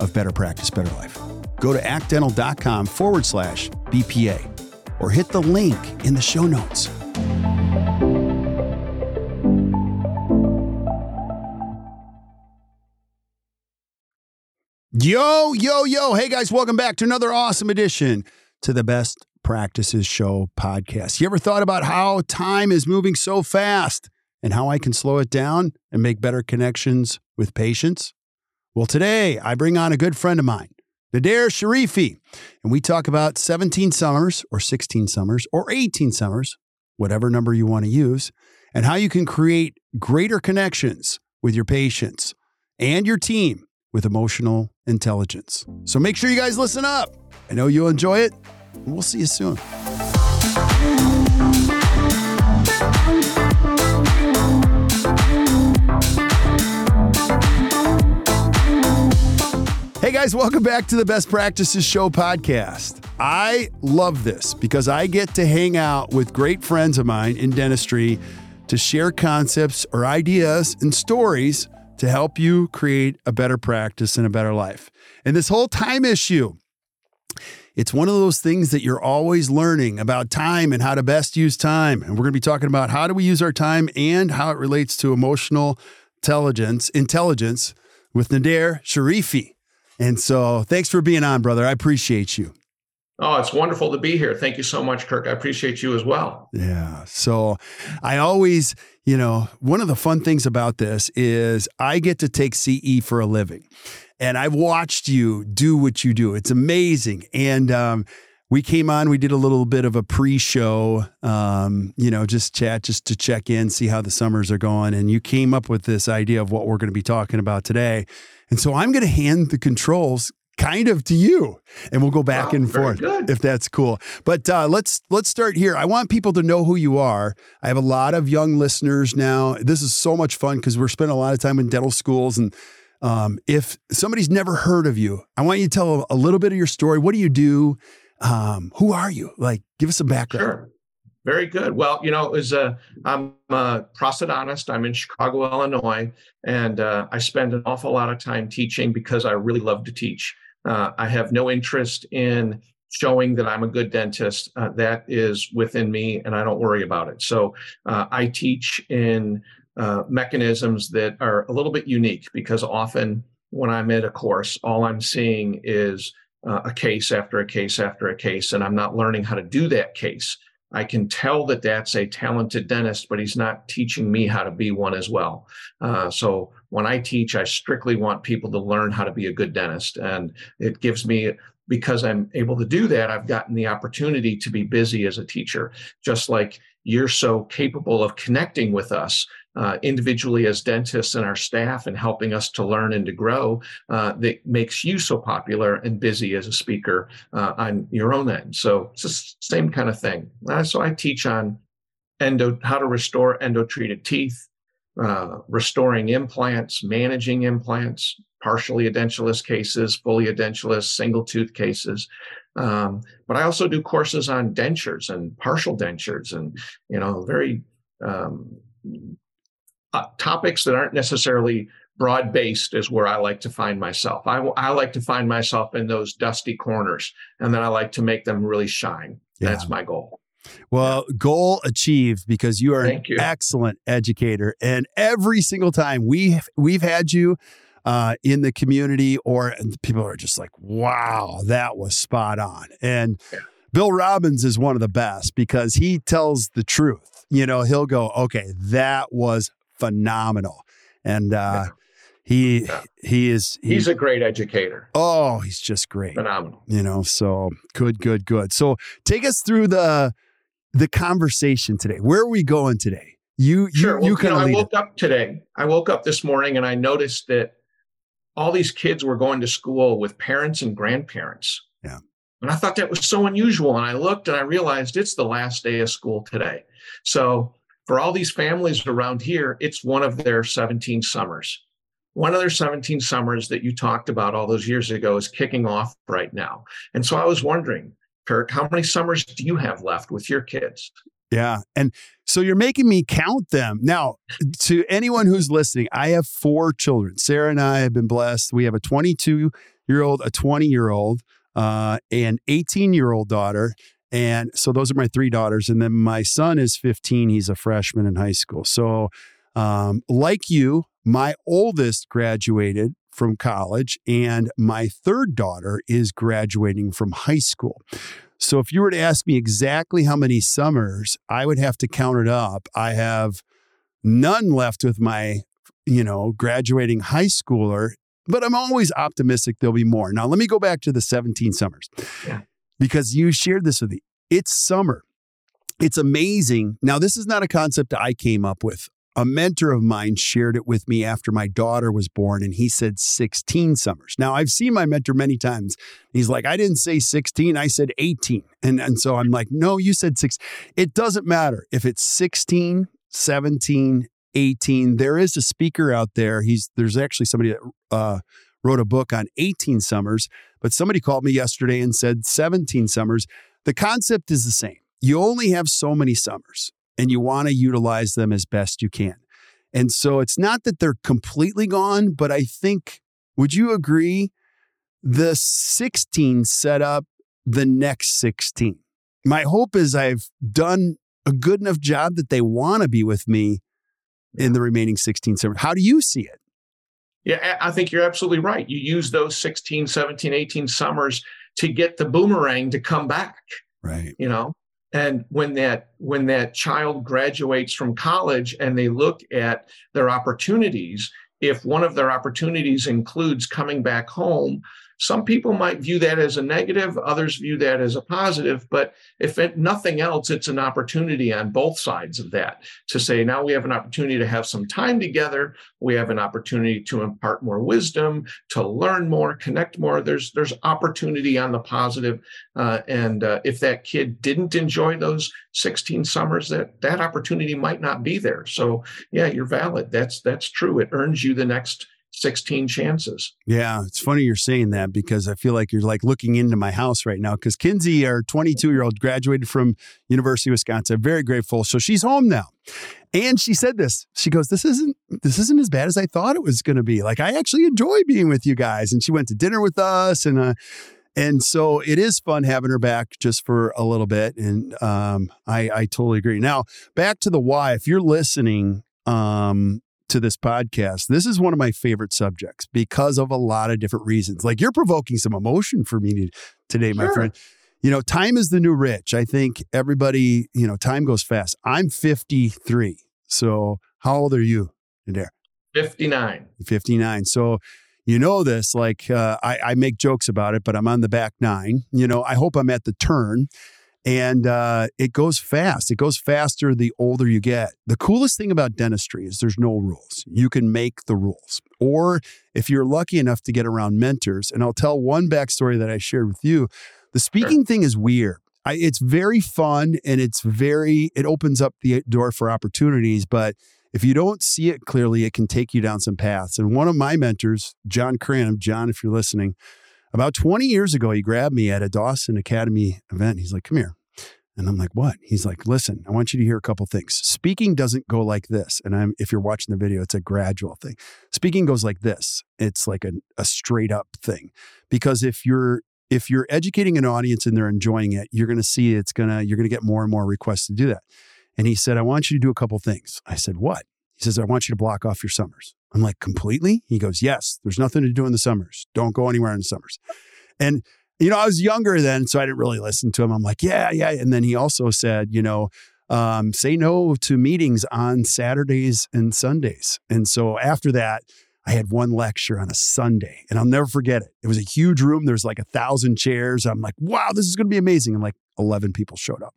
of Better Practice, Better Life. Go to actdental.com forward slash BPA or hit the link in the show notes. Yo, yo, yo. Hey guys, welcome back to another awesome edition to the Best Practices Show podcast. You ever thought about how time is moving so fast and how I can slow it down and make better connections with patients? Well, today I bring on a good friend of mine, Nader Sharifi, and we talk about 17 summers or 16 summers or 18 summers, whatever number you want to use, and how you can create greater connections with your patients and your team with emotional intelligence. So make sure you guys listen up. I know you'll enjoy it, and we'll see you soon. Hey guys, welcome back to the Best Practices Show podcast. I love this because I get to hang out with great friends of mine in dentistry to share concepts or ideas and stories to help you create a better practice and a better life. And this whole time issue, it's one of those things that you're always learning about time and how to best use time. And we're going to be talking about how do we use our time and how it relates to emotional intelligence, intelligence with Nader Sharifi. And so thanks for being on, brother. I appreciate you. Oh, it's wonderful to be here. Thank you so much, Kirk. I appreciate you as well. Yeah. So I always, you know, one of the fun things about this is I get to take CE for a living. And I've watched you do what you do. It's amazing. And um, we came on, we did a little bit of a pre show, um, you know, just chat, just to check in, see how the summers are going. And you came up with this idea of what we're going to be talking about today. And so I'm going to hand the controls kind of to you and we'll go back wow, and forth good. if that's cool but uh, let's let's start here i want people to know who you are i have a lot of young listeners now this is so much fun because we're spending a lot of time in dental schools and um, if somebody's never heard of you i want you to tell a little bit of your story what do you do um, who are you like give us some background sure very good. Well, you know, as a, I'm a prosthodontist. I'm in Chicago, Illinois, and uh, I spend an awful lot of time teaching because I really love to teach. Uh, I have no interest in showing that I'm a good dentist. Uh, that is within me, and I don't worry about it. So uh, I teach in uh, mechanisms that are a little bit unique because often when I'm at a course, all I'm seeing is uh, a case after a case after a case, and I'm not learning how to do that case. I can tell that that's a talented dentist, but he's not teaching me how to be one as well. Uh, so when I teach, I strictly want people to learn how to be a good dentist. And it gives me, because I'm able to do that, I've gotten the opportunity to be busy as a teacher, just like you're so capable of connecting with us uh, individually as dentists and our staff and helping us to learn and to grow uh, that makes you so popular and busy as a speaker uh, on your own end. So it's the same kind of thing. Uh, so I teach on endo how to restore endo-treated teeth, uh, restoring implants, managing implants, partially edentulous cases, fully edentulous, single tooth cases. Um, but I also do courses on dentures and partial dentures and, you know, very um, uh, topics that aren't necessarily broad based is where I like to find myself. I, I like to find myself in those dusty corners and then I like to make them really shine. Yeah. That's my goal. Well, goal achieved because you are Thank an you. excellent educator. And every single time we we've had you uh, in the community, or people are just like, wow, that was spot on. And yeah. Bill Robbins is one of the best because he tells the truth. You know, he'll go, okay, that was phenomenal. And, uh, yeah. He yeah. he is he, he's a great educator. Oh, he's just great. Phenomenal. You know, so good, good, good. So take us through the the conversation today. Where are we going today? You sure. you, well, you know, I woke it. up today. I woke up this morning and I noticed that all these kids were going to school with parents and grandparents. Yeah. And I thought that was so unusual. And I looked and I realized it's the last day of school today. So for all these families around here, it's one of their 17 summers one of their 17 summers that you talked about all those years ago is kicking off right now. And so I was wondering, Kirk, how many summers do you have left with your kids? Yeah. And so you're making me count them. Now, to anyone who's listening, I have four children. Sarah and I have been blessed. We have a 22 year old, a 20 year old, uh, an 18 year old daughter. And so those are my three daughters. And then my son is 15. He's a freshman in high school. So, um, like you, my oldest graduated from college, and my third daughter is graduating from high school. So, if you were to ask me exactly how many summers, I would have to count it up. I have none left with my, you know, graduating high schooler, but I'm always optimistic there'll be more. Now, let me go back to the 17 summers yeah. Because you shared this with me. It's summer. It's amazing. Now, this is not a concept I came up with a mentor of mine shared it with me after my daughter was born, and he said 16 summers. Now, I've seen my mentor many times. He's like, I didn't say 16, I said 18. And, and so I'm like, no, you said six. It doesn't matter if it's 16, 17, 18. There is a speaker out there. He's there's actually somebody that uh, wrote a book on 18 summers, but somebody called me yesterday and said 17 summers. The concept is the same. You only have so many summers and you want to utilize them as best you can. And so it's not that they're completely gone, but I think, would you agree? The 16 set up the next 16. My hope is I've done a good enough job that they want to be with me in the remaining 16 summers. How do you see it? Yeah, I think you're absolutely right. You use those 16, 17, 18 summers to get the boomerang to come back. Right. You know, and when that when that child graduates from college and they look at their opportunities if one of their opportunities includes coming back home some people might view that as a negative, others view that as a positive. But if it, nothing else, it's an opportunity on both sides of that to say, now we have an opportunity to have some time together. We have an opportunity to impart more wisdom, to learn more, connect more. There's there's opportunity on the positive. Uh, and uh, if that kid didn't enjoy those 16 summers, that that opportunity might not be there. So yeah, you're valid. That's that's true. It earns you the next 16 chances. Yeah, it's funny you're saying that because I feel like you're like looking into my house right now because Kinsey, our 22 year old, graduated from University of Wisconsin. Very grateful. So she's home now. And she said this. She goes, "This isn't this isn't as bad as I thought it was going to be. Like I actually enjoy being with you guys." And she went to dinner with us, and uh, and so it is fun having her back just for a little bit. And um, I I totally agree. Now back to the why. If you're listening, um, to this podcast. This is one of my favorite subjects because of a lot of different reasons. Like you're provoking some emotion for me today, my sure. friend. You know, time is the new rich. I think everybody, you know, time goes fast. I'm 53. So how old are you, Nader? 59. 59. So you know this, like uh, I, I make jokes about it, but I'm on the back nine. You know, I hope I'm at the turn and uh, it goes fast. It goes faster the older you get. The coolest thing about dentistry is there's no rules. You can make the rules. Or if you're lucky enough to get around mentors, and I'll tell one backstory that I shared with you. The speaking thing is weird. I, it's very fun and it's very, it opens up the door for opportunities. But if you don't see it clearly, it can take you down some paths. And one of my mentors, John Cranham, John, if you're listening, about 20 years ago, he grabbed me at a Dawson Academy event. He's like, come here. And I'm like, what? He's like, listen, I want you to hear a couple things. Speaking doesn't go like this. And I'm, if you're watching the video, it's a gradual thing. Speaking goes like this. It's like a, a straight up thing. Because if you're, if you're educating an audience and they're enjoying it, you're to see it's to, you're to get more and more requests to do that. And he said, I want you to do a couple things. I said, what? He says, I want you to block off your summers. I'm like, completely? He goes, yes, there's nothing to do in the summers. Don't go anywhere in the summers. And, you know, I was younger then, so I didn't really listen to him. I'm like, yeah, yeah. And then he also said, you know, um, say no to meetings on Saturdays and Sundays. And so after that, I had one lecture on a Sunday and I'll never forget it. It was a huge room. There's like a thousand chairs. I'm like, wow, this is going to be amazing. And like 11 people showed up.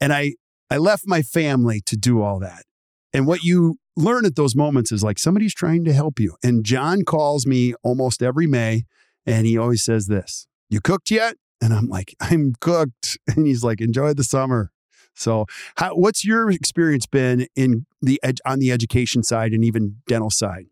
And I, I left my family to do all that. And what you learn at those moments is like somebody's trying to help you. And John calls me almost every May and he always says this, you cooked yet? And I'm like, I'm cooked. And he's like, enjoy the summer. So, how, what's your experience been in the ed- on the education side and even dental side?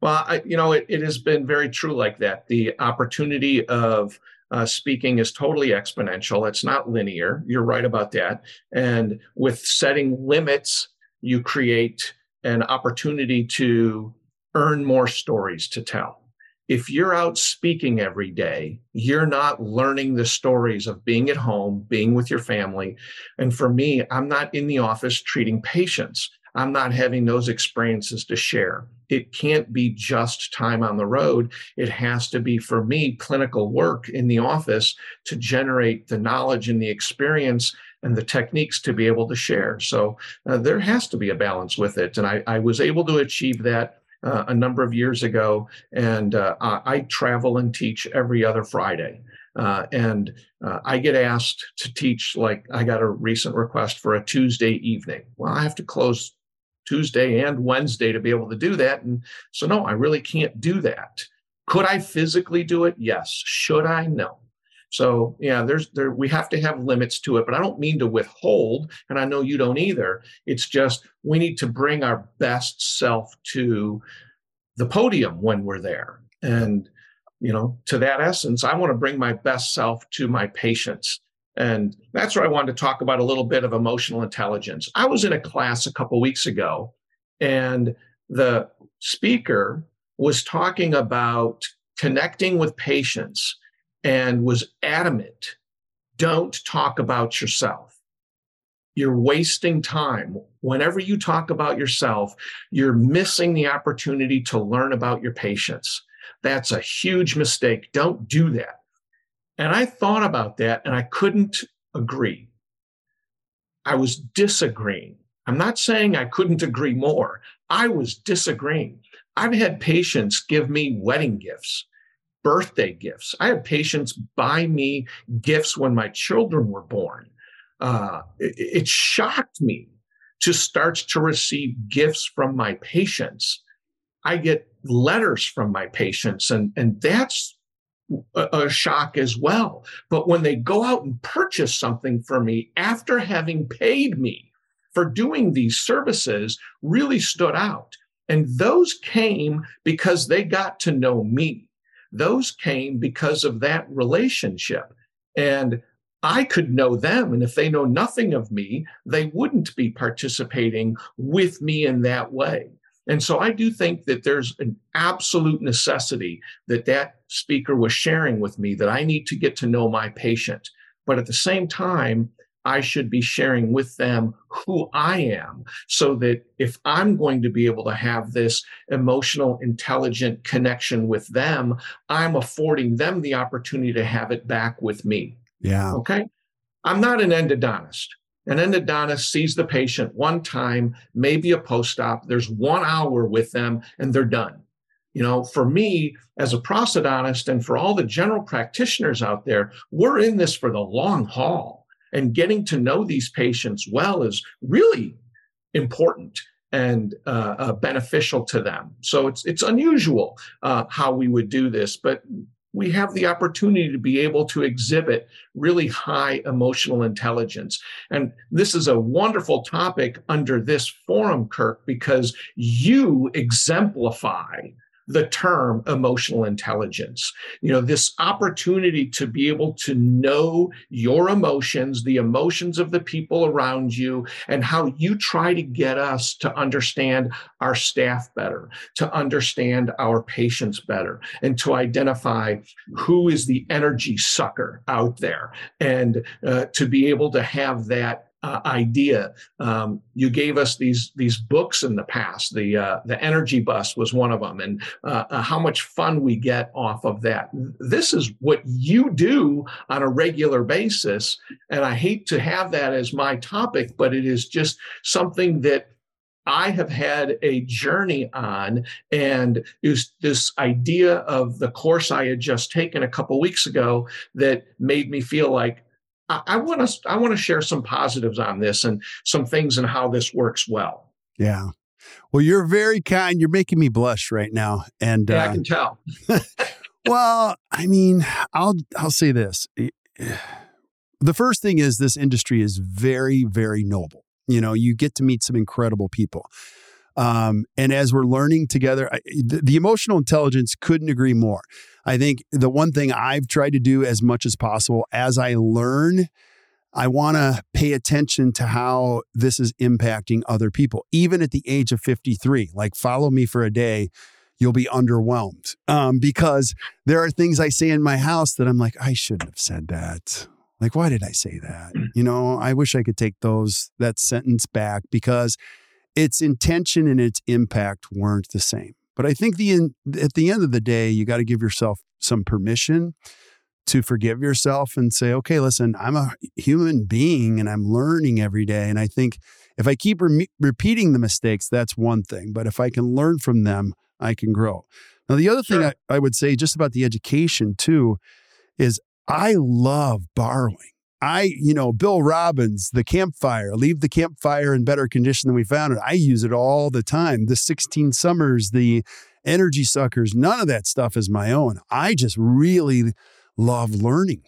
Well, I, you know, it, it has been very true like that. The opportunity of uh, speaking is totally exponential. It's not linear. You're right about that. And with setting limits, you create an opportunity to earn more stories to tell. If you're out speaking every day, you're not learning the stories of being at home, being with your family. And for me, I'm not in the office treating patients. I'm not having those experiences to share. It can't be just time on the road. It has to be, for me, clinical work in the office to generate the knowledge and the experience and the techniques to be able to share. So uh, there has to be a balance with it. And I, I was able to achieve that uh, a number of years ago. And uh, I travel and teach every other Friday. Uh, and uh, I get asked to teach, like I got a recent request for a Tuesday evening. Well, I have to close Tuesday and Wednesday to be able to do that. And so, no, I really can't do that. Could I physically do it? Yes. Should I? No. So yeah, there's there we have to have limits to it, but I don't mean to withhold, and I know you don't either. It's just we need to bring our best self to the podium when we're there. And you know, to that essence, I want to bring my best self to my patients. And that's where I wanted to talk about a little bit of emotional intelligence. I was in a class a couple weeks ago, and the speaker was talking about connecting with patients and was adamant don't talk about yourself. You're wasting time. Whenever you talk about yourself, you're missing the opportunity to learn about your patients. That's a huge mistake. Don't do that. And I thought about that and I couldn't agree. I was disagreeing. I'm not saying I couldn't agree more. I was disagreeing. I've had patients give me wedding gifts, birthday gifts. I had patients buy me gifts when my children were born. Uh, it, it shocked me to start to receive gifts from my patients. I get letters from my patients, and, and that's a, a shock as well. But when they go out and purchase something for me after having paid me for doing these services, really stood out. And those came because they got to know me. Those came because of that relationship. And I could know them. And if they know nothing of me, they wouldn't be participating with me in that way. And so I do think that there's an absolute necessity that that speaker was sharing with me that I need to get to know my patient. But at the same time, I should be sharing with them who I am so that if I'm going to be able to have this emotional, intelligent connection with them, I'm affording them the opportunity to have it back with me. Yeah. Okay. I'm not an endodontist. An endodontist sees the patient one time, maybe a post op. There's one hour with them and they're done. You know, for me as a prosthodontist and for all the general practitioners out there, we're in this for the long haul. And getting to know these patients well is really important and uh, uh, beneficial to them. So it's it's unusual uh, how we would do this, but we have the opportunity to be able to exhibit really high emotional intelligence. And this is a wonderful topic under this forum, Kirk, because you exemplify the term emotional intelligence. You know, this opportunity to be able to know your emotions, the emotions of the people around you, and how you try to get us to understand our staff better, to understand our patients better, and to identify who is the energy sucker out there, and uh, to be able to have that uh, idea. Um, you gave us these these books in the past. The uh, the Energy Bus was one of them, and uh, uh, how much fun we get off of that. This is what you do on a regular basis, and I hate to have that as my topic, but it is just something that I have had a journey on, and is this idea of the course I had just taken a couple weeks ago that made me feel like I want to I want to share some positives on this and some things and how this works well. Yeah. Well, you're very kind. You're making me blush right now, and yeah, uh, I can tell. well, I mean, I'll I'll say this. The first thing is this industry is very very noble. You know, you get to meet some incredible people. Um, and as we're learning together, I, the, the, emotional intelligence couldn't agree more. I think the one thing I've tried to do as much as possible as I learn, I want to pay attention to how this is impacting other people, even at the age of 53. Like, follow me for a day, you'll be underwhelmed um, because there are things I say in my house that I'm like, I shouldn't have said that. Like, why did I say that? Mm. You know, I wish I could take those, that sentence back because its intention and its impact weren't the same. But I think the at the end of the day, you got to give yourself some permission to forgive yourself and say, okay, listen, I'm a human being and I'm learning every day. And I think if I keep re- repeating the mistakes, that's one thing. But if I can learn from them, I can grow. Now, the other sure. thing I, I would say just about the education too is I love borrowing. I, you know, Bill Robbins, the campfire, leave the campfire in better condition than we found it. I use it all the time. The 16 summers, the energy suckers, none of that stuff is my own. I just really love learning.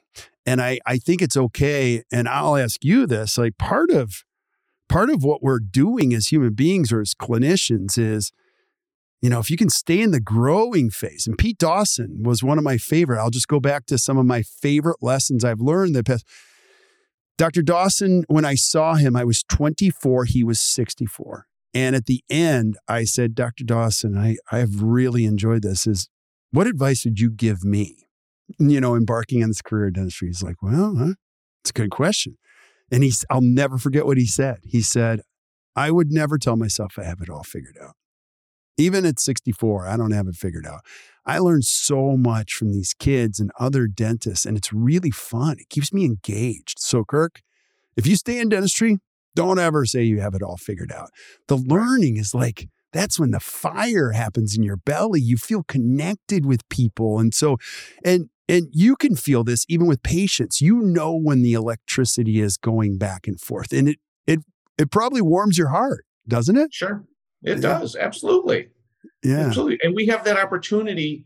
And I, I think it's okay. And I'll ask you this like part of part of what we're doing as human beings or as clinicians is you know, if you can stay in the growing phase, and Pete Dawson was one of my favorite. I'll just go back to some of my favorite lessons I've learned the past. Dr. Dawson, when I saw him, I was 24, he was 64. And at the end, I said, Dr. Dawson, I, I have really enjoyed this. Is what advice would you give me? You know, embarking on this career in dentistry. He's like, Well, huh? it's a good question. And he's, I'll never forget what he said. He said, I would never tell myself I have it all figured out. Even at 64, I don't have it figured out. I learned so much from these kids and other dentists, and it's really fun. It keeps me engaged. So, Kirk, if you stay in dentistry, don't ever say you have it all figured out. The learning is like, that's when the fire happens in your belly. You feel connected with people. And so, and, and you can feel this even with patients. You know when the electricity is going back and forth. And it, it, it probably warms your heart, doesn't it? Sure. It does. Absolutely. Yeah. Absolutely. And we have that opportunity,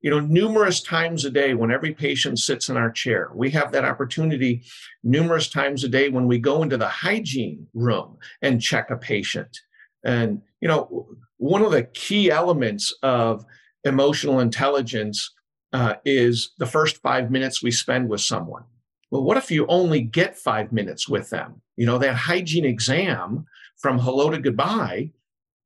you know, numerous times a day when every patient sits in our chair. We have that opportunity numerous times a day when we go into the hygiene room and check a patient. And, you know, one of the key elements of emotional intelligence uh, is the first five minutes we spend with someone. Well, what if you only get five minutes with them? You know, that hygiene exam from hello to goodbye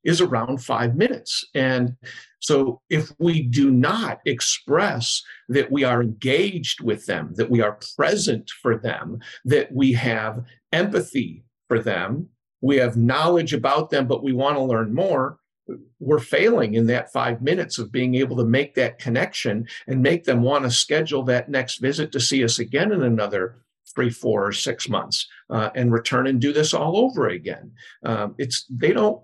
is around five minutes. And so if we do not express that we are engaged with them, that we are present for them, that we have empathy for them, we have knowledge about them, but we want to learn more, we're failing in that five minutes of being able to make that connection and make them want to schedule that next visit to see us again in another three, four, or six months uh, and return and do this all over again. Um, it's they don't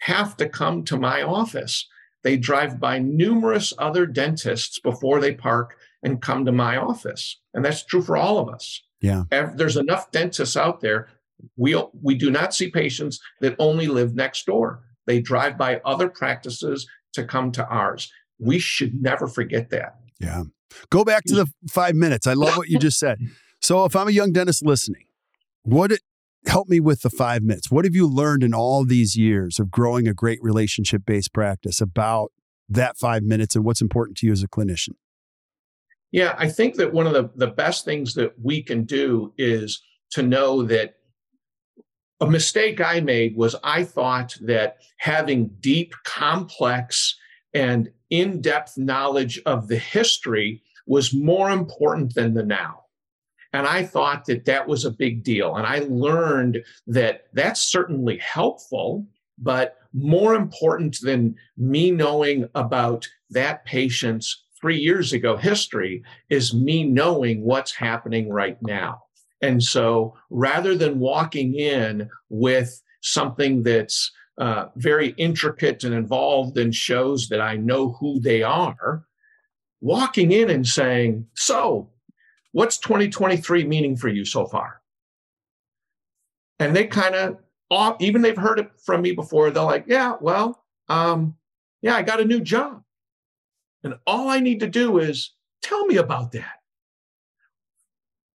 have to come to my office. They drive by numerous other dentists before they park and come to my office. And that's true for all of us. Yeah. There's enough dentists out there. We, we do not see patients that only live next door. They drive by other practices to come to ours. We should never forget that. Yeah. Go back to the five minutes. I love what you just said. So if I'm a young dentist listening, what help me with the five minutes. What have you learned in all these years of growing a great relationship based practice about that five minutes and what's important to you as a clinician? Yeah, I think that one of the, the best things that we can do is to know that a mistake I made was I thought that having deep, complex, and in depth knowledge of the history was more important than the now. And I thought that that was a big deal. And I learned that that's certainly helpful, but more important than me knowing about that patient's three years ago history is me knowing what's happening right now. And so rather than walking in with something that's uh, very intricate and involved and shows that I know who they are, walking in and saying, So, what's 2023 meaning for you so far? And they kind of, even they've heard it from me before, they're like, Yeah, well, um, yeah, I got a new job. And all I need to do is tell me about that.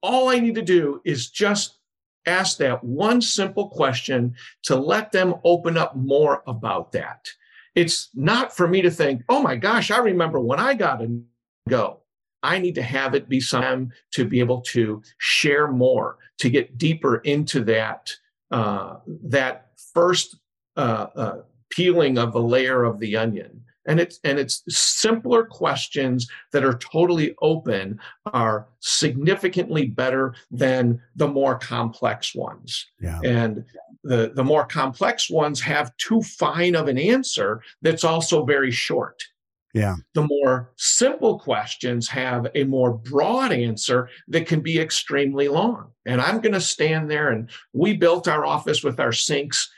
All I need to do is just ask that one simple question to let them open up more about that. It's not for me to think, oh my gosh, I remember when I got to go. I need to have it be some to be able to share more, to get deeper into that uh, that first uh, uh, peeling of the layer of the onion. And it's and it's simpler questions that are totally open are significantly better than the more complex ones. Yeah. and the the more complex ones have too fine of an answer that's also very short yeah the more simple questions have a more broad answer that can be extremely long and i'm going to stand there and we built our office with our sinks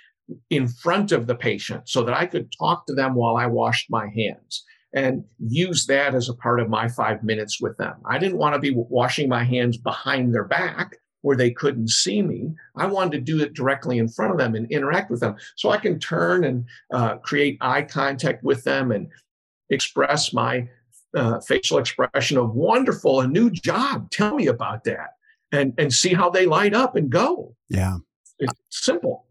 in front of the patient so that I could talk to them while I washed my hands and use that as a part of my five minutes with them. I didn't want to be washing my hands behind their back where they couldn't see me. I wanted to do it directly in front of them and interact with them so I can turn and uh, create eye contact with them and express my uh, facial expression of wonderful, a new job. Tell me about that and, and see how they light up and go. Yeah. It's simple.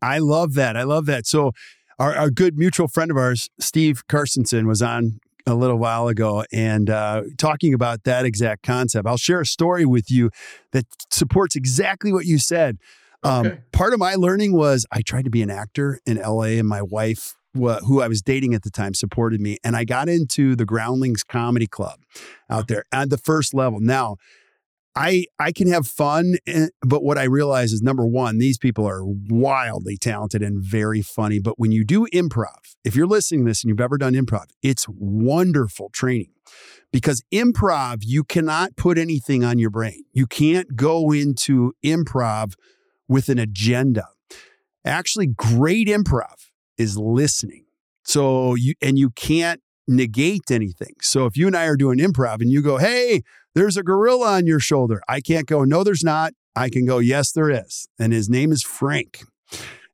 I love that. I love that. So, our, our good mutual friend of ours, Steve Carstensen, was on a little while ago and uh, talking about that exact concept. I'll share a story with you that supports exactly what you said. Um, okay. Part of my learning was I tried to be an actor in LA, and my wife, who I was dating at the time, supported me. And I got into the Groundlings Comedy Club out there at the first level. Now, I I can have fun, eh, but what I realize is number one, these people are wildly talented and very funny. But when you do improv, if you're listening to this and you've ever done improv, it's wonderful training because improv, you cannot put anything on your brain. You can't go into improv with an agenda. Actually, great improv is listening. So you and you can't negate anything. So if you and I are doing improv and you go, "Hey, there's a gorilla on your shoulder. I can't go, no, there's not. I can go, yes, there is. And his name is Frank.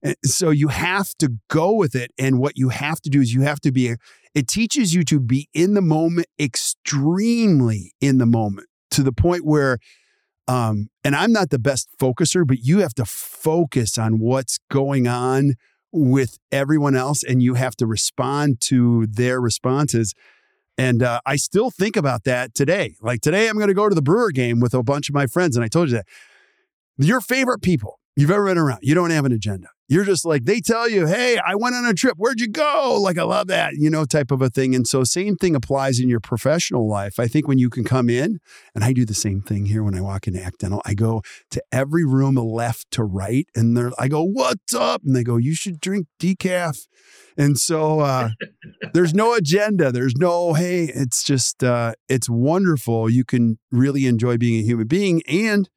And so you have to go with it. And what you have to do is you have to be, it teaches you to be in the moment, extremely in the moment to the point where, um, and I'm not the best focuser, but you have to focus on what's going on with everyone else and you have to respond to their responses and uh, I still think about that today. Like today, I'm going to go to the Brewer game with a bunch of my friends. And I told you that your favorite people you've ever been around, you don't have an agenda. You're just like, they tell you, hey, I went on a trip. Where'd you go? Like, I love that, you know, type of a thing. And so, same thing applies in your professional life. I think when you can come in, and I do the same thing here when I walk into Act Dental, I go to every room left to right, and they're, I go, what's up? And they go, you should drink decaf. And so uh, there's no agenda. There's no, hey, it's just, uh, it's wonderful. You can really enjoy being a human being and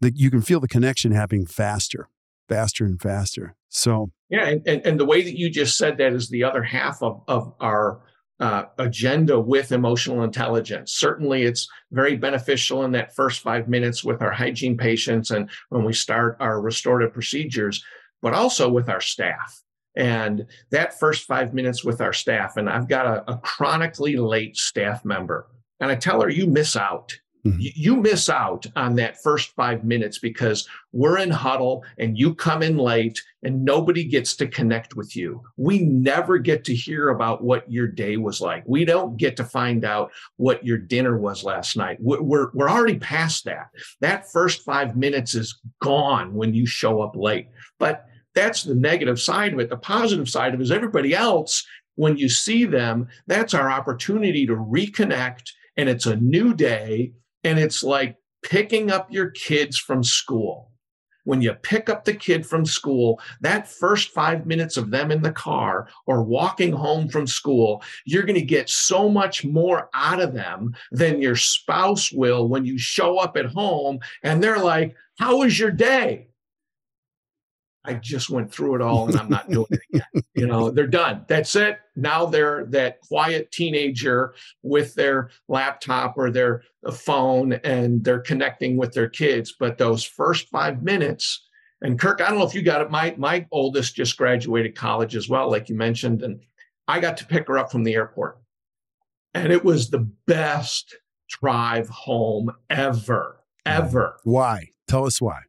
that you can feel the connection happening faster, faster and faster. So, yeah. And, and, and the way that you just said that is the other half of, of our uh, agenda with emotional intelligence. Certainly, it's very beneficial in that first five minutes with our hygiene patients and when we start our restorative procedures, but also with our staff. And that first five minutes with our staff, and I've got a, a chronically late staff member, and I tell her, you miss out. Mm-hmm. You miss out on that first five minutes because we're in huddle and you come in late and nobody gets to connect with you. We never get to hear about what your day was like. We don't get to find out what your dinner was last night. We're, we're, we're already past that. That first five minutes is gone when you show up late. But that's the negative side of it. The positive side of it is everybody else, when you see them, that's our opportunity to reconnect. And it's a new day. And it's like picking up your kids from school. When you pick up the kid from school, that first five minutes of them in the car or walking home from school, you're going to get so much more out of them than your spouse will when you show up at home and they're like, How was your day? I just went through it all and I'm not doing it again. You know, they're done. That's it. Now they're that quiet teenager with their laptop or their uh, phone and they're connecting with their kids. But those first five minutes, and Kirk, I don't know if you got it. My my oldest just graduated college as well, like you mentioned, and I got to pick her up from the airport. And it was the best drive home ever, ever. Why? Tell us why.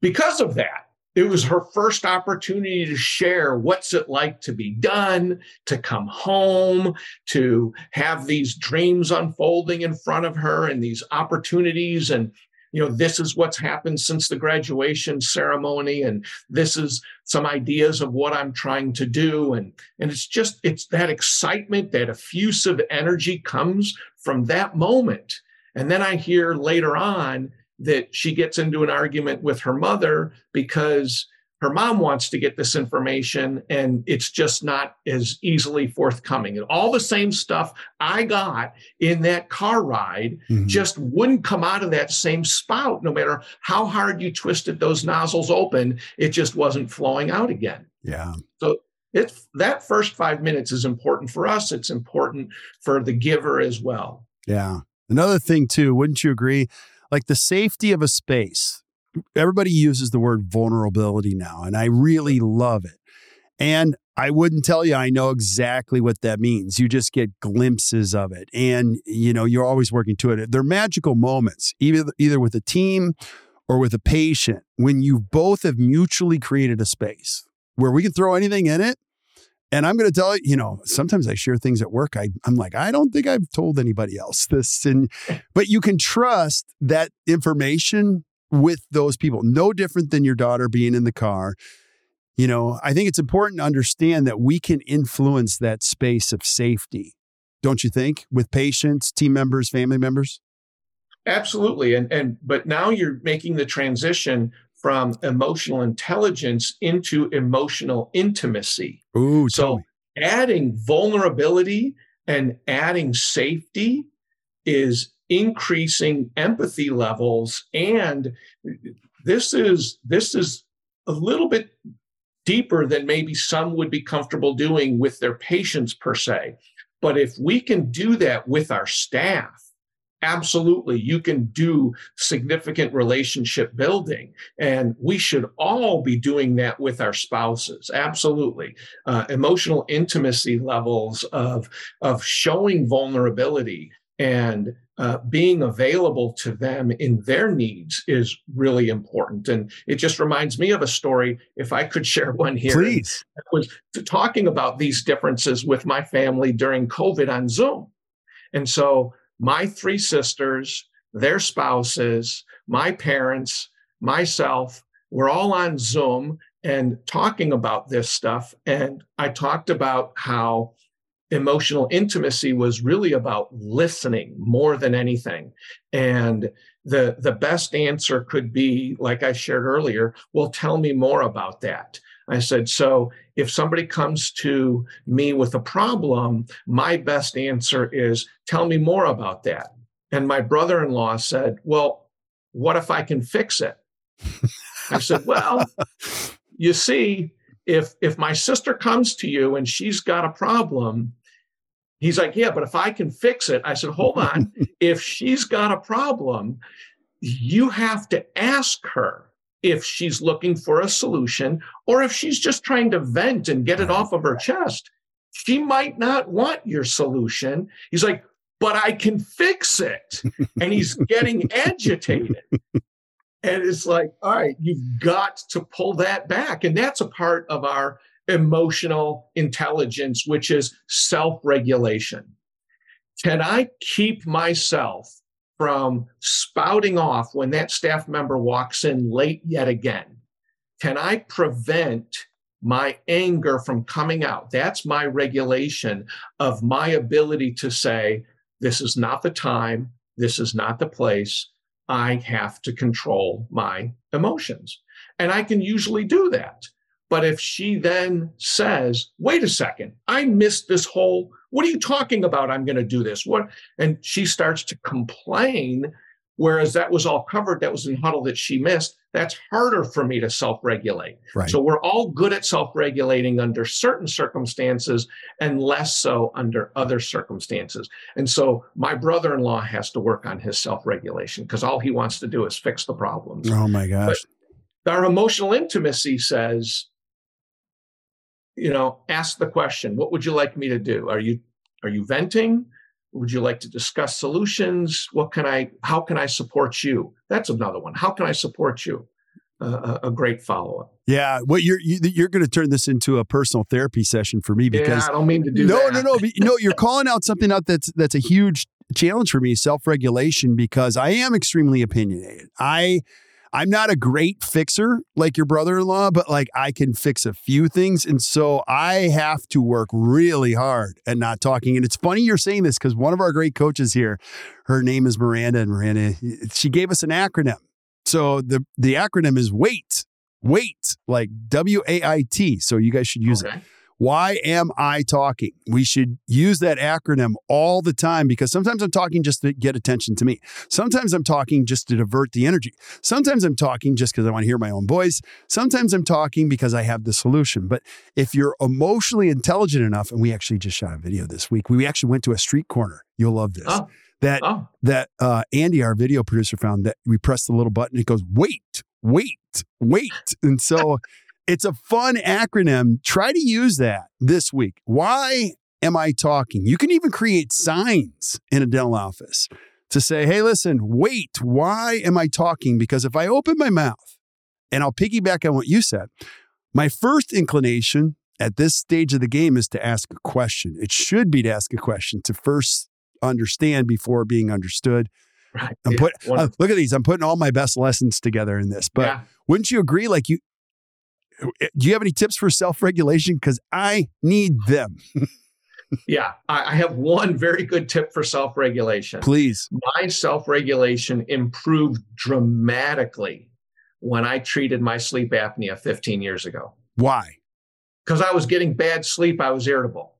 Because of that it was her first opportunity to share what's it like to be done, to come home, to have these dreams unfolding in front of her and these opportunities. And, you know, this is what's happened since the graduation ceremony. And this is some ideas of what I'm trying to do. And, and it's just, it's that excitement, that effusive energy comes from that moment. And then I hear later on, that she gets into an argument with her mother because her mom wants to get this information and it's just not as easily forthcoming. And all the same stuff I got in that car ride mm-hmm. just wouldn't come out of that same spout, no matter how hard you twisted those nozzles open, it just wasn't flowing out again. Yeah. So it's that first five minutes is important for us. It's important for the giver as well. Yeah. Another thing, too, wouldn't you agree? Like the safety of a space. Everybody uses the word vulnerability now, and I really love it. And I wouldn't tell you I know exactly what that means. You just get glimpses of it. And you know, you're always working to it. They're magical moments, either either with a team or with a patient, when you both have mutually created a space where we can throw anything in it and I'm going to tell you, you know, sometimes I share things at work. I, I'm like, I don't think I've told anybody else this. And, but you can trust that information with those people, no different than your daughter being in the car. You know, I think it's important to understand that we can influence that space of safety, don't you think, with patients, team members, family members? Absolutely. And, and, but now you're making the transition from emotional intelligence into emotional intimacy. Ooh, so adding vulnerability and adding safety is increasing empathy levels. And this is this is a little bit deeper than maybe some would be comfortable doing with their patients per se. But if we can do that with our staff absolutely you can do significant relationship building and we should all be doing that with our spouses absolutely uh, emotional intimacy levels of of showing vulnerability and uh, being available to them in their needs is really important. And it just reminds me of a story. If I could share one here, please. I was talking about these differences with my family during COVID on Zoom. And so my three sisters, their spouses, my parents, myself, we're all on Zoom and talking about this stuff. And I talked about how emotional intimacy was really about listening more than anything. And the, the best answer could be, like I shared earlier, well, tell me more about that. I said, so if somebody comes to me with a problem, my best answer is tell me more about that. And my brother in law said, well, what if I can fix it? I said, well, you see, if if my sister comes to you and she's got a problem, he's like, yeah, but if I can fix it, I said, hold on. if she's got a problem, you have to ask her if she's looking for a solution or if she's just trying to vent and get it off of her chest. She might not want your solution. He's like, but I can fix it. And he's getting agitated. And it's like, all right, you've got to pull that back. And that's a part of our emotional intelligence, which is self regulation. Can I keep myself from spouting off when that staff member walks in late yet again? Can I prevent my anger from coming out? That's my regulation of my ability to say, this is not the time, this is not the place. I have to control my emotions. And I can usually do that. But if she then says, wait a second, I missed this whole, what are you talking about? I'm going to do this. What? And she starts to complain, whereas that was all covered. That was in huddle that she missed. That's harder for me to self regulate. Right. So we're all good at self regulating under certain circumstances and less so under other circumstances. And so my brother in law has to work on his self regulation because all he wants to do is fix the problems. Oh my gosh. But our emotional intimacy says, you know, ask the question, what would you like me to do? Are you are you venting? Would you like to discuss solutions? What can I how can I support you? That's another one. How can I support you? Uh, a, great follow up. Yeah, what you're you, are you are going to turn this into a personal therapy session for me because yeah, I don't mean to do no, that. No, no, no, no. You're calling out something out that's that's a huge challenge for me, self regulation, because I am extremely opinionated. I I'm not a great fixer like your brother in law, but like I can fix a few things. And so I have to work really hard at not talking. And it's funny you're saying this because one of our great coaches here, her name is Miranda, and Miranda, she gave us an acronym. So the, the acronym is WAIT, WAIT, like W A I T. So you guys should use okay. it. Why am I talking? We should use that acronym all the time because sometimes I'm talking just to get attention to me. Sometimes I'm talking just to divert the energy. Sometimes I'm talking just because I want to hear my own voice. Sometimes I'm talking because I have the solution. But if you're emotionally intelligent enough, and we actually just shot a video this week, we actually went to a street corner. You'll love this. Oh. That oh. that uh, Andy, our video producer, found that we press the little button. It goes, wait, wait, wait, and so it's a fun acronym. Try to use that this week. Why am I talking? You can even create signs in a dental office to say, hey, listen, wait, why am I talking? Because if I open my mouth, and I'll piggyback on what you said, my first inclination at this stage of the game is to ask a question. It should be to ask a question to first understand before being understood. Right. I'm yeah. put, uh, look at these. I'm putting all my best lessons together in this. But yeah. wouldn't you agree? Like you, do you have any tips for self regulation? Because I need them. yeah, I have one very good tip for self regulation. Please. My self regulation improved dramatically when I treated my sleep apnea 15 years ago. Why? Because I was getting bad sleep, I was irritable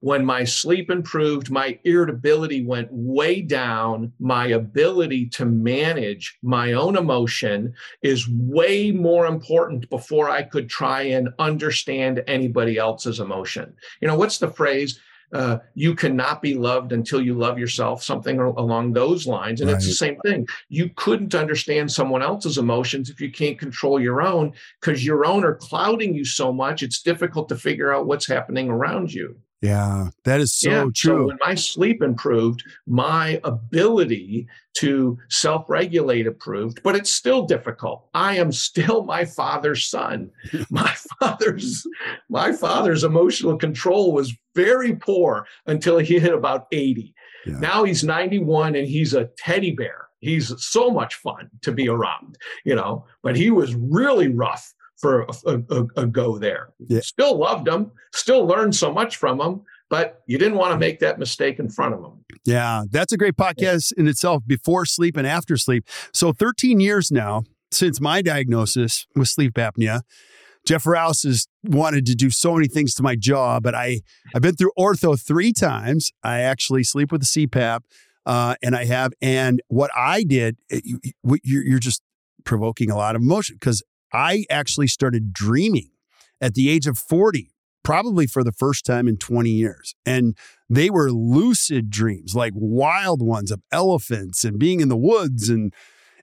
when my sleep improved, my irritability went way down. My ability to manage my own emotion is way more important before I could try and understand anybody else's emotion. You know, what's the phrase? Uh, you cannot be loved until you love yourself, something along those lines. And right. it's the same thing. You couldn't understand someone else's emotions if you can't control your own, because your own are clouding you so much, it's difficult to figure out what's happening around you. Yeah, that is so yeah, true. So when my sleep improved, my ability to self regulate improved, but it's still difficult. I am still my father's son. my father's my father's emotional control was very poor until he hit about 80. Yeah. Now he's 91 and he's a teddy bear. He's so much fun to be around, you know, but he was really rough for a, a, a go there. Yeah. Still loved them, still learned so much from them, but you didn't want to make that mistake in front of them. Yeah, that's a great podcast in itself before sleep and after sleep. So 13 years now since my diagnosis with sleep apnea. Jeff Rouse has wanted to do so many things to my jaw, but I, I've been through ortho three times. I actually sleep with a CPAP, uh, and I have. And what I did, you, you're just provoking a lot of emotion because I actually started dreaming at the age of 40, probably for the first time in 20 years. And they were lucid dreams, like wild ones of elephants and being in the woods and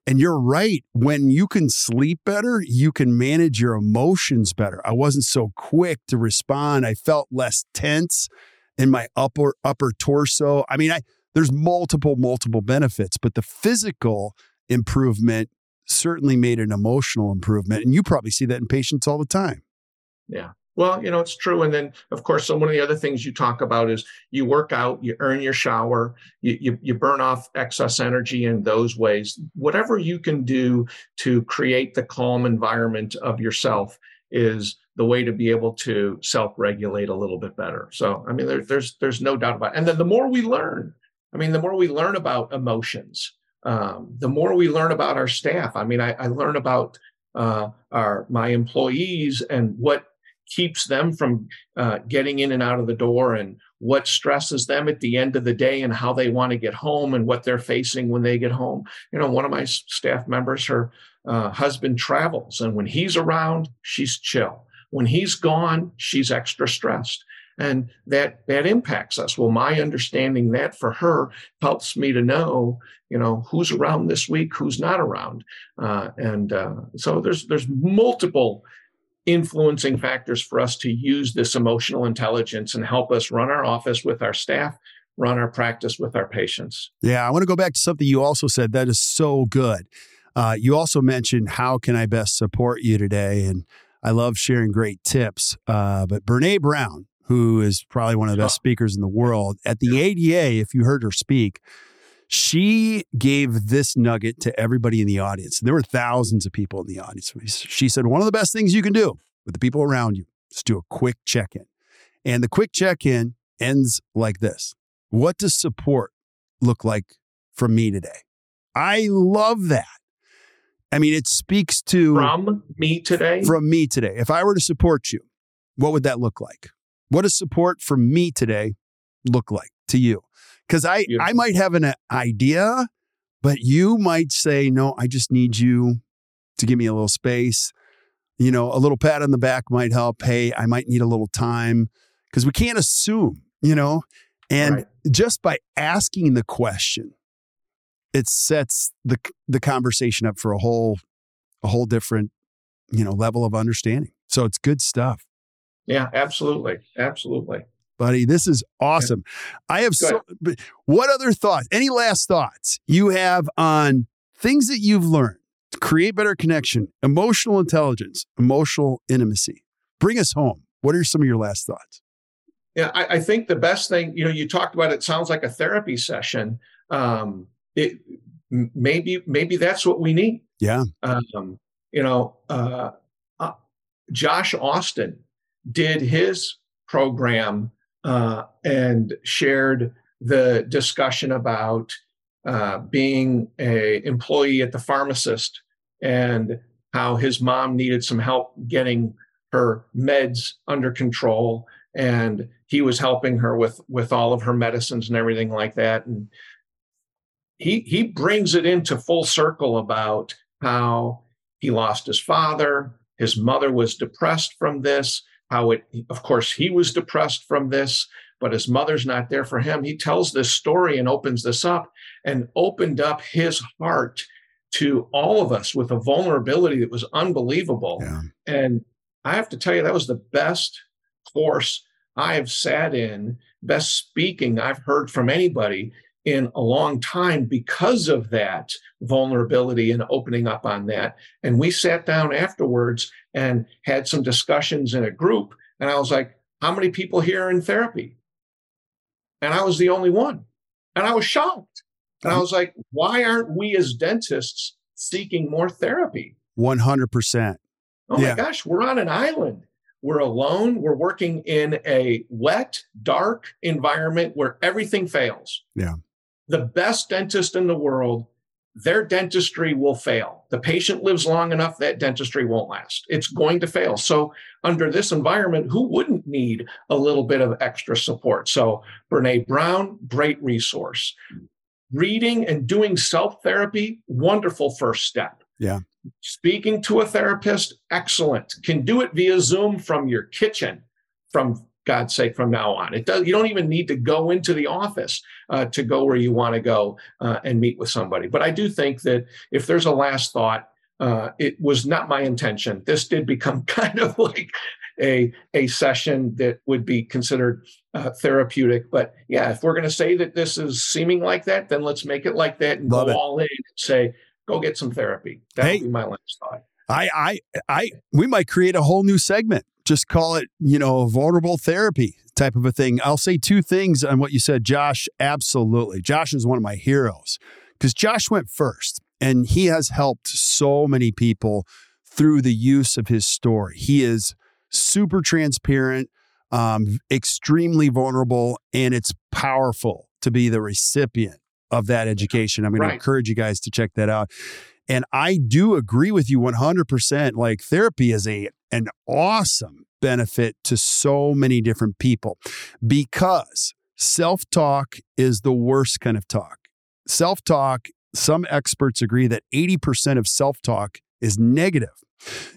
and you're right. When you can sleep better, you can manage your emotions better. I wasn't so quick to respond. I felt less tense in my upper upper torso. I mean, I there's multiple multiple benefits, but the physical improvement certainly made an emotional improvement. And you probably see that in patients all the time. Yeah. Well, you know, it's true. And then, of course, so one of the other things you talk about is you work out, you earn your shower, you, you, you, burn off excess energy in those ways. Whatever you can do to create the calm environment of yourself is the way to be able to self-regulate a little bit better. So, I mean, there, there's there's no doubt about it. And then the more we learn, I mean, the more we learn about emotions, um, the more we learn about our staff. I mean, I, I learn about uh, our my employees and what keeps them from uh, getting in and out of the door and what stresses them at the end of the day and how they want to get home and what they're facing when they get home. You know, one of my staff members, her uh, husband travels, and when he's around, she's chill. When he's gone, she's extra stressed. And that that impacts us. Well, my understanding that for her helps me to know, you know, who's around this week, who's not around, uh, and uh, so there's there's multiple influencing factors for us to use this emotional intelligence and help us run our office with our staff, run our practice with our patients. Yeah, I want to go back to something you also said that is so good. Uh, you also mentioned how can I best support you today, and I love sharing great tips. Uh, but Brene Brown, who is probably one of the best speakers in the world, at the ADA, if you heard her speak, she gave this nugget to everybody in the audience. There were thousands of people in the audience. She said, One of the best things you can do with the people around you is do a quick check in. And the quick check in ends like this What does support look like from me today? I love that. I mean, it speaks to from me today. From me today. If I were to support you, what would that look like? What does support from me today look like to you? Because I, I might have an idea, but you might say, no, I just need you to give me a little space. You know, a little pat on the back might help. Hey, I might need a little time because we can't assume, you know, and right. just by asking the question, it sets the the conversation up for a whole a whole different, you know, level of understanding. So it's good stuff. Yeah, absolutely. Absolutely buddy. This is awesome. I have so, what other thoughts? Any last thoughts you have on things that you've learned to create better connection, emotional intelligence, emotional intimacy? Bring us home. What are some of your last thoughts? Yeah, I, I think the best thing, you know, you talked about it sounds like a therapy session. Um, it maybe maybe that's what we need. Yeah. Um, you know, uh, uh, Josh Austin did his program uh, and shared the discussion about uh, being a employee at the pharmacist and how his mom needed some help getting her meds under control. And he was helping her with with all of her medicines and everything like that. And he he brings it into full circle about how he lost his father his mother was depressed from this how it, of course, he was depressed from this, but his mother's not there for him. He tells this story and opens this up and opened up his heart to all of us with a vulnerability that was unbelievable. Yeah. And I have to tell you, that was the best course I have sat in, best speaking I've heard from anybody in a long time because of that vulnerability and opening up on that. And we sat down afterwards and had some discussions in a group. And I was like, How many people here are in therapy? And I was the only one. And I was shocked. And I was like, Why aren't we as dentists seeking more therapy? 100%. Oh yeah. my gosh, we're on an island. We're alone. We're working in a wet, dark environment where everything fails. Yeah the best dentist in the world, their dentistry will fail. The patient lives long enough, that dentistry won't last. It's going to fail. So, under this environment, who wouldn't need a little bit of extra support? So, Brene Brown, great resource. Reading and doing self therapy, wonderful first step. Yeah. Speaking to a therapist, excellent. Can do it via Zoom from your kitchen, from God's sake, from now on. It does. You don't even need to go into the office uh, to go where you want to go uh, and meet with somebody. But I do think that if there's a last thought, uh, it was not my intention. This did become kind of like a a session that would be considered uh, therapeutic. But yeah, if we're going to say that this is seeming like that, then let's make it like that and Love go it. all in and say, go get some therapy. That hey, would be my last thought. I, I, I, we might create a whole new segment just call it, you know, vulnerable therapy type of a thing. I'll say two things on what you said, Josh. Absolutely. Josh is one of my heroes because Josh went first and he has helped so many people through the use of his story. He is super transparent, um, extremely vulnerable, and it's powerful to be the recipient of that education. I'm going Right. to encourage you guys to check that out. And I do agree with you 100%. Like therapy is a an awesome benefit to so many different people because self-talk is the worst kind of talk. Self-talk, some experts agree that 80% of self-talk is negative.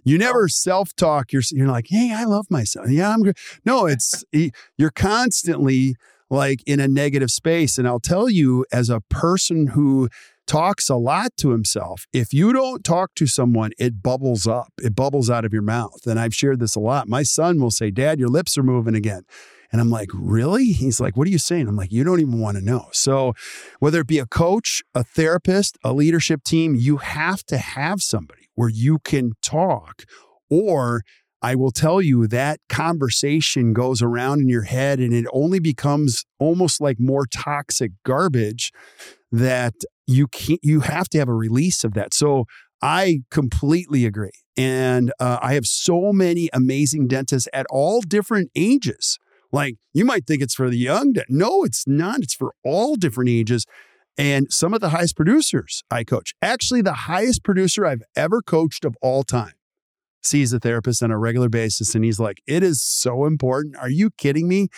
You never self-talk. You're you're like, hey, I love myself. Yeah, I'm good. No, it's you're constantly like in a negative space. And I'll tell you, as a person who talks a lot to himself, if you don't talk to someone, it bubbles up. It bubbles out of your mouth. And I've shared this a lot. My son will say, Dad, your lips are moving again. And I'm like, really? He's like, what are you saying? I'm like, you don't even want to know. So, whether it be a coach, a therapist, a leadership team, you have to have somebody where you can talk or I will tell you that conversation goes around in your head and it only becomes almost like more toxic garbage that you can't, you have to have a release of that. So I completely agree. And uh, I have so many amazing dentists at all different ages. Like you might think it's for the young. de- No, it's not. It's for all different ages. And some of the highest producers I coach, actually, the highest producer I've ever coached of all time sees a therapist on a regular basis. And he's like, it is so important. Are you kidding me?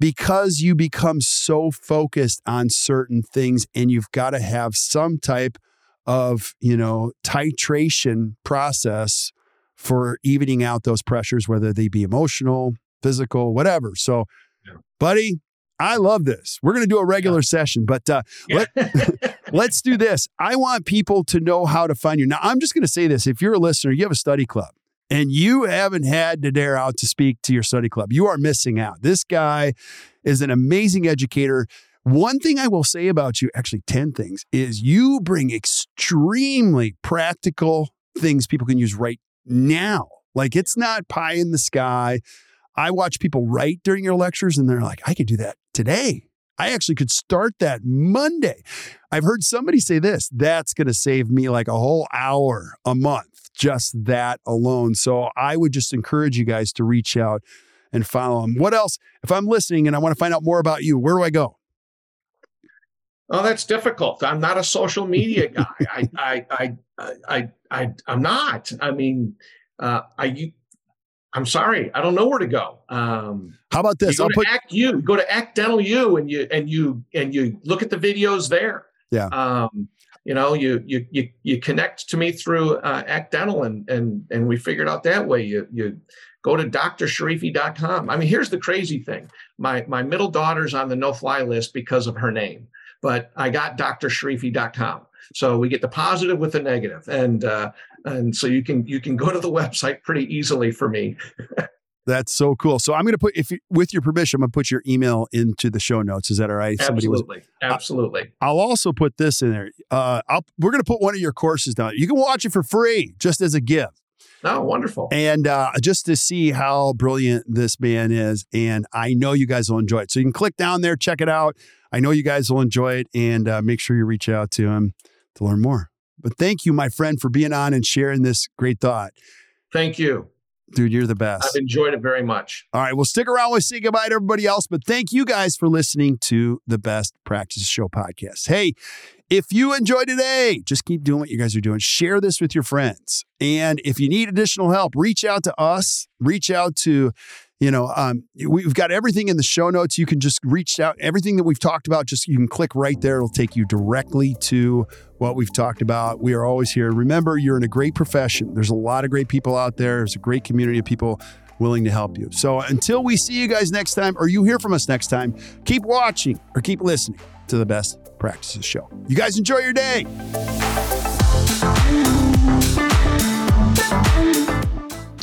Because you become so focused on certain things and you've got to have some type of, you know, titration process for evening out those pressures, whether they be emotional, physical, whatever. So, Yeah. buddy, I love this. We're going to do a regular session, but uh, Yeah. let's do this. I want people to know how to find you. Now, I'm just going to say this. If you're a listener, you have a study club and you haven't had Nader out to speak to your study club, you are missing out. This guy is an amazing educator. One thing I will say about you, actually, 10 things, is you bring extremely practical things people can use right now. Like it's not pie in the sky. I watch people write during your lectures and they're like, I could do that today. I actually could start that Monday. I've heard somebody say this that's going to save me like a whole hour a month, just that alone. So I would just encourage you guys to reach out and follow him. What else? If I'm listening and I want to find out more about you, where do I go? Oh, that's difficult. I'm not a social media guy. I, I, I, I, I, I'm not. I mean, uh, I, I'm sorry. I don't know where to go. Um, How about you this? go I'll to put Act U. Go to Act Dental U, and you and you and you look at the videos there. Yeah. Um, you know, you you you you connect to me through uh, Act Dental, and and and we figured out that way. You you go to drsharifi.com. I mean, here's the crazy thing. My my middle daughter's on the no fly list because of her name, but I got drsharifi.com. So we get the positive with the negative, and uh, and so you can you can go to the website pretty easily for me. That's so cool. So I'm going to put, if you, with your permission, I'm going to put your email into the show notes. Is that all right? Somebody was- Absolutely, absolutely. I'll also put this in there. Uh, I'll, we're going to put one of your courses down. You can watch it for free, just as a gift, Oh, wonderful. and uh, just to see how brilliant this man is. And I know you guys will enjoy it. So you can click down there, check it out. I know you guys will enjoy it, and uh, make sure you reach out to him to learn more. But thank you, my friend, for being on and sharing this great thought, Thank you. dude. You're the best. I've enjoyed it very much. All right, well, stick around. We'll say goodbye to everybody else. But thank you guys for listening to the Best Practice Show podcast. Hey, if you enjoyed today, just keep doing what you guys are doing. Share this with your friends. And if you need additional help, reach out to us. Reach out to, you know, um, we've got everything in the show notes. You can just reach out. Everything that we've talked about, just you can click right there. It'll take you directly to what we've talked about. We are always here. Remember, you're in a great profession. There's a lot of great people out there. There's a great community of people willing to help you. So until we see you guys next time, or you hear from us next time, keep watching or keep listening to the Best Practices Show. You guys enjoy your day.